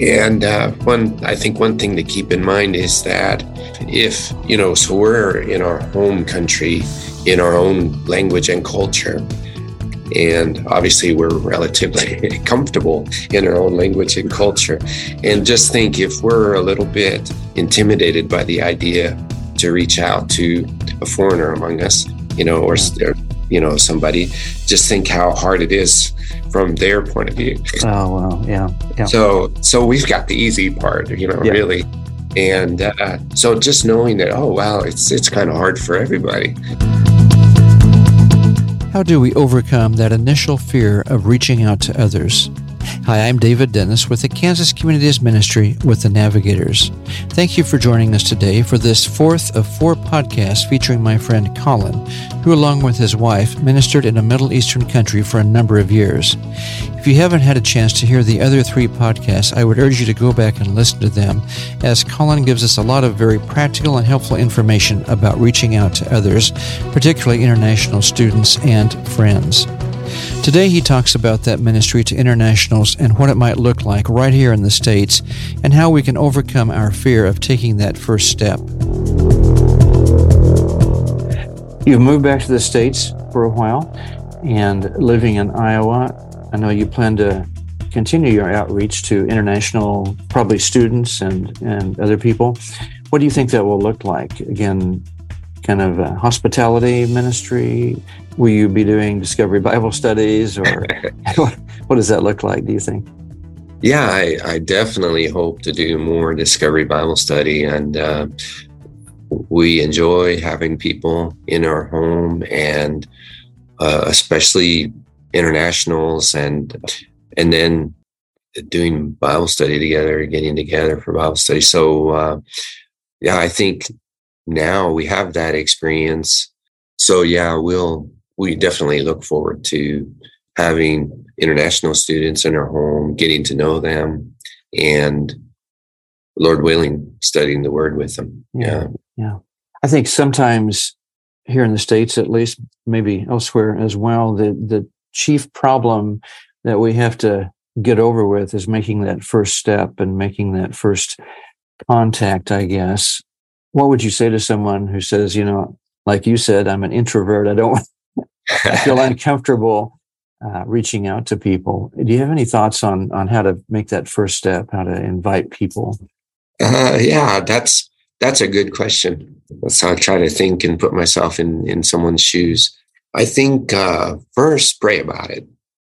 And uh, one, I think one thing to keep in mind is that if, you know, so we're in our home country, in our own language and culture, and obviously we're relatively comfortable in our own language and culture. And just think if we're a little bit intimidated by the idea to reach out to a foreigner among us, you know, or, or you know, somebody, just think how hard it is from their point of view. Oh wow, yeah, yeah. So so we've got the easy part, you know, yeah. really, and uh, so just knowing that, oh wow, it's it's kind of hard for everybody. How do we overcome that initial fear of reaching out to others? Hi, I'm David Dennis with the Kansas Communities Ministry with the Navigators. Thank you for joining us today for this fourth of four podcasts featuring my friend Colin, who, along with his wife, ministered in a Middle Eastern country for a number of years. If you haven't had a chance to hear the other three podcasts, I would urge you to go back and listen to them, as Colin gives us a lot of very practical and helpful information about reaching out to others, particularly international students and friends. Today, he talks about that ministry to internationals and what it might look like right here in the States and how we can overcome our fear of taking that first step. You've moved back to the States for a while and living in Iowa. I know you plan to continue your outreach to international, probably students and, and other people. What do you think that will look like? Again, kind of hospitality ministry, will you be doing Discovery Bible studies, or what, what, does that look like? Do you think? Yeah, I, I definitely hope to do more Discovery Bible study, and uh, we enjoy having people in our home, and uh, especially internationals, and and then doing Bible study together, getting together for Bible study. So, uh, yeah, I think now we have that experience. So yeah, we'll we definitely look forward to having international students in our home, getting to know them, and Lord willing, studying the Word with them. Yeah, yeah. I think sometimes here in the states, at least, maybe elsewhere as well, the the chief problem that we have to get over with is making that first step and making that first contact. I guess. What would you say to someone who says, you know, like you said, I'm an introvert. I don't I feel uncomfortable uh, reaching out to people. Do you have any thoughts on on how to make that first step? How to invite people? Uh, yeah, that's that's a good question. So I try to think and put myself in in someone's shoes. I think uh, first pray about it.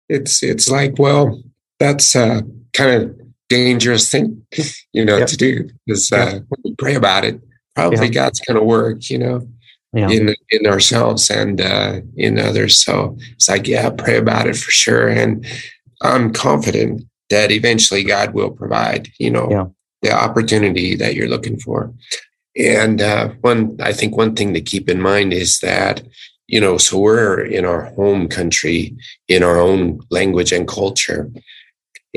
It's it's like well, that's a kind of dangerous thing, you know, yep. to do because uh, when pray about it, probably God's going to work, you know yeah. in in ourselves and uh, in others. So it's like, yeah, pray about it for sure. And I'm confident that eventually God will provide, you know, yeah. the opportunity that you're looking for. And uh, one, I think one thing to keep in mind is that, you know, so we're in our home country, in our own language and culture.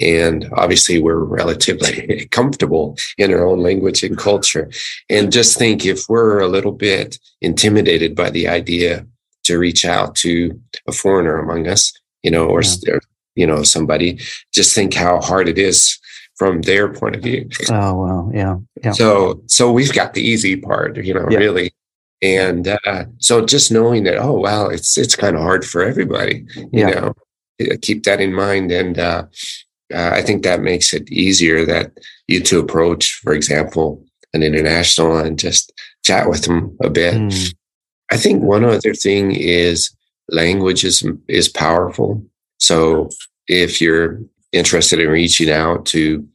And obviously, we're relatively comfortable in our own language and culture. And just think if we're a little bit intimidated by the idea to reach out to a foreigner among us, you know, or, yeah. you know, somebody, just think how hard it is from their point of view. Oh wow, yeah, yeah. So so we've got the easy part, you know, yeah. really. And uh, so just knowing that, oh wow, it's it's kind of hard for everybody, you yeah. know, keep that in mind. And uh, uh, I think that makes it easier that you to approach, for example, an international and just chat with them a bit. Mm. I think one other thing is language is, is powerful. So if you're interested in reaching out to,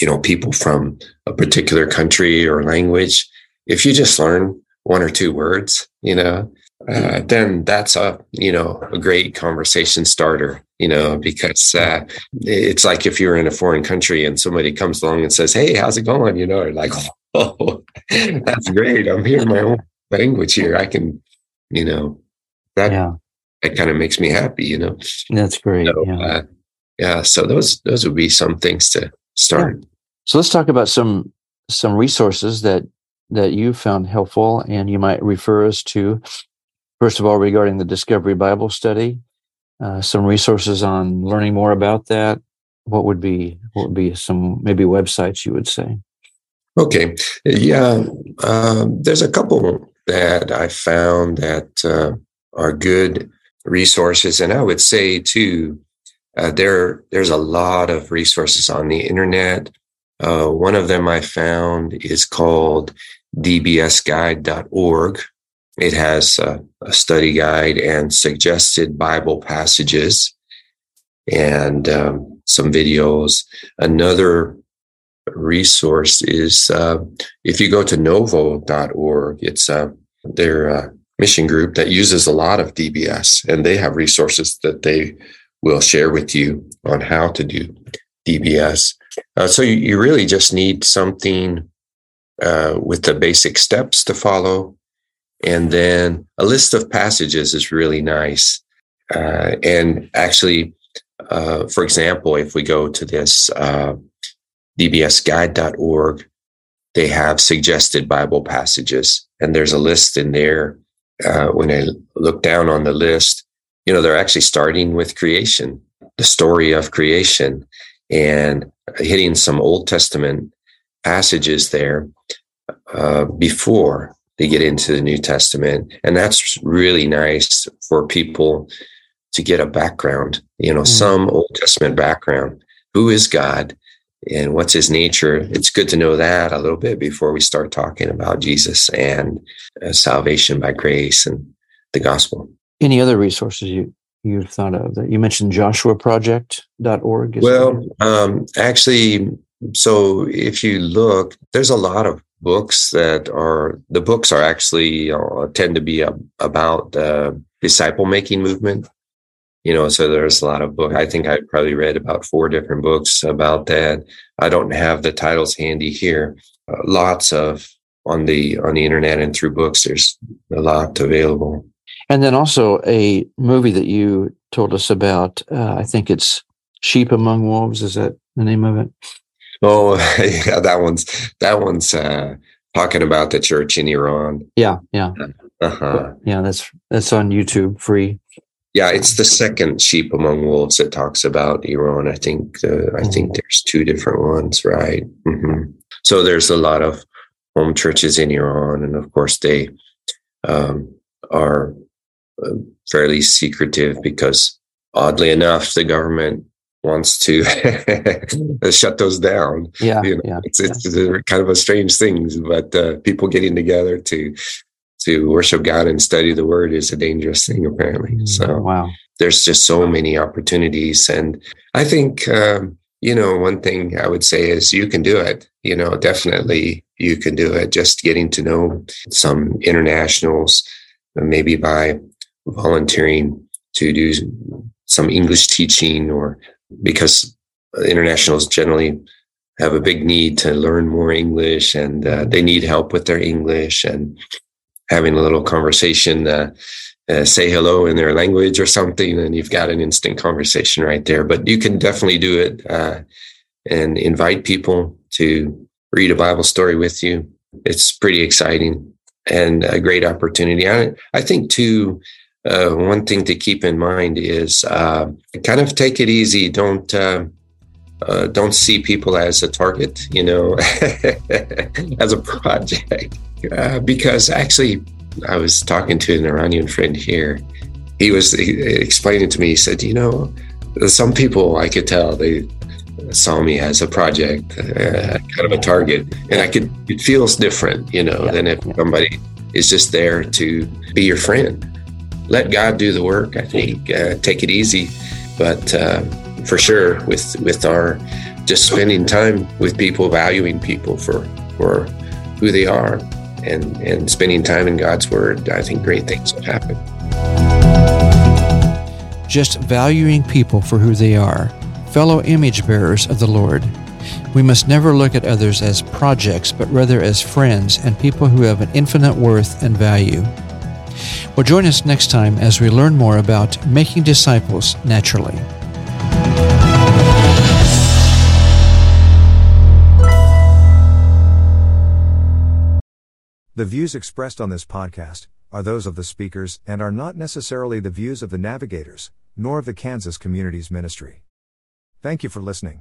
you know, people from a particular country or language, if you just learn one or two words, you know, uh, then that's a you know a great conversation starter you know because uh, it's like if you're in a foreign country and somebody comes along and says hey how's it going you know like oh that's great i'm hearing my own language here i can you know that yeah. that kind of makes me happy you know that's great so, yeah. Uh, yeah so those those would be some things to start yeah. so let's talk about some some resources that that you found helpful and you might refer us to First of all, regarding the Discovery Bible Study, uh, some resources on learning more about that, what would be what would be some maybe websites you would say? Okay, yeah, um, there's a couple that I found that uh, are good resources, and I would say too, uh, there there's a lot of resources on the internet. Uh, one of them I found is called dbsguide.org. It has a study guide and suggested Bible passages and um, some videos. Another resource is uh, if you go to novo.org, it's uh, their uh, mission group that uses a lot of DBS, and they have resources that they will share with you on how to do DBS. Uh, so you, you, really just need something uh, with the basic steps to follow. And then a list of passages is really nice. Uh, and actually, uh, for example, if we go to this uh, dbsguide.org, they have suggested Bible passages, and there's a list in there. Uh, when I look down on the list, you know, they're actually starting with creation, the story of creation, and hitting some Old Testament passages there uh, before they get into the New Testament. And that's really nice for people to get a background, you know, mm. some Old Testament background. Who is God and what's his nature? It's good to know that a little bit before we start talking about Jesus and uh, salvation by grace and the gospel. Any other resources you you've thought of that you mentioned joshuaproject.org well um, actually so if you look there's a lot of books that are the books are actually uh, tend to be about the disciple making movement. You know so there's a lot of book i think i probably read about four different books about that. I don't have the titles handy here. Uh, lots of on the on the internet and through books there's a lot available. And then also a movie that you told us about uh, i think it's sheep among wolves. Is that the name of it Oh, yeah, that one's that one's uh, talking about the church in Iran. Yeah, yeah, uh-huh. yeah. That's that's on YouTube, free. Yeah, it's the second sheep among wolves that talks about Iran. I think uh, mm-hmm. I think there's two different ones, right? Mm-hmm. So there's a lot of home churches in Iran, and of course they um, are uh, fairly secretive because, oddly enough, the government wants to shut those down. Yeah, you know, yeah, it's, it's yeah. kind of a strange thing, but uh, people getting together to to worship God and study the Word is a dangerous thing, apparently. Mm, so, wow, there's just so many opportunities, and I think um, you know one thing I would say is you can do it. You know, definitely you can do it. Just getting to know some internationals, maybe by volunteering to do some English teaching or because internationals generally have a big need to learn more English and uh, they need help with their English and having a little conversation, uh, uh, say hello in their language or something, and you've got an instant conversation right there. But you can definitely do it uh, and invite people to read a Bible story with you. It's pretty exciting and a great opportunity. I, I think, too, uh, one thing to keep in mind is uh, kind of take it easy. Don't uh, uh don't see people as a target, you know, as a project. Uh, because actually, I was talking to an Iranian friend here. He was explaining to me. He said, "You know, some people I could tell they saw me as a project, uh, kind of a target, and I could it feels different, you know, yeah. than if somebody is just there to be your friend." Let God do the work. I think uh, take it easy, but uh, for sure with with our just spending time with people, valuing people for for who they are, and and spending time in God's Word, I think great things will happen. Just valuing people for who they are, fellow image bearers of the Lord. We must never look at others as projects, but rather as friends and people who have an infinite worth and value. Well, join us next time as we learn more about making disciples naturally. The views expressed on this podcast are those of the speakers and are not necessarily the views of the navigators, nor of the Kansas Communities Ministry. Thank you for listening.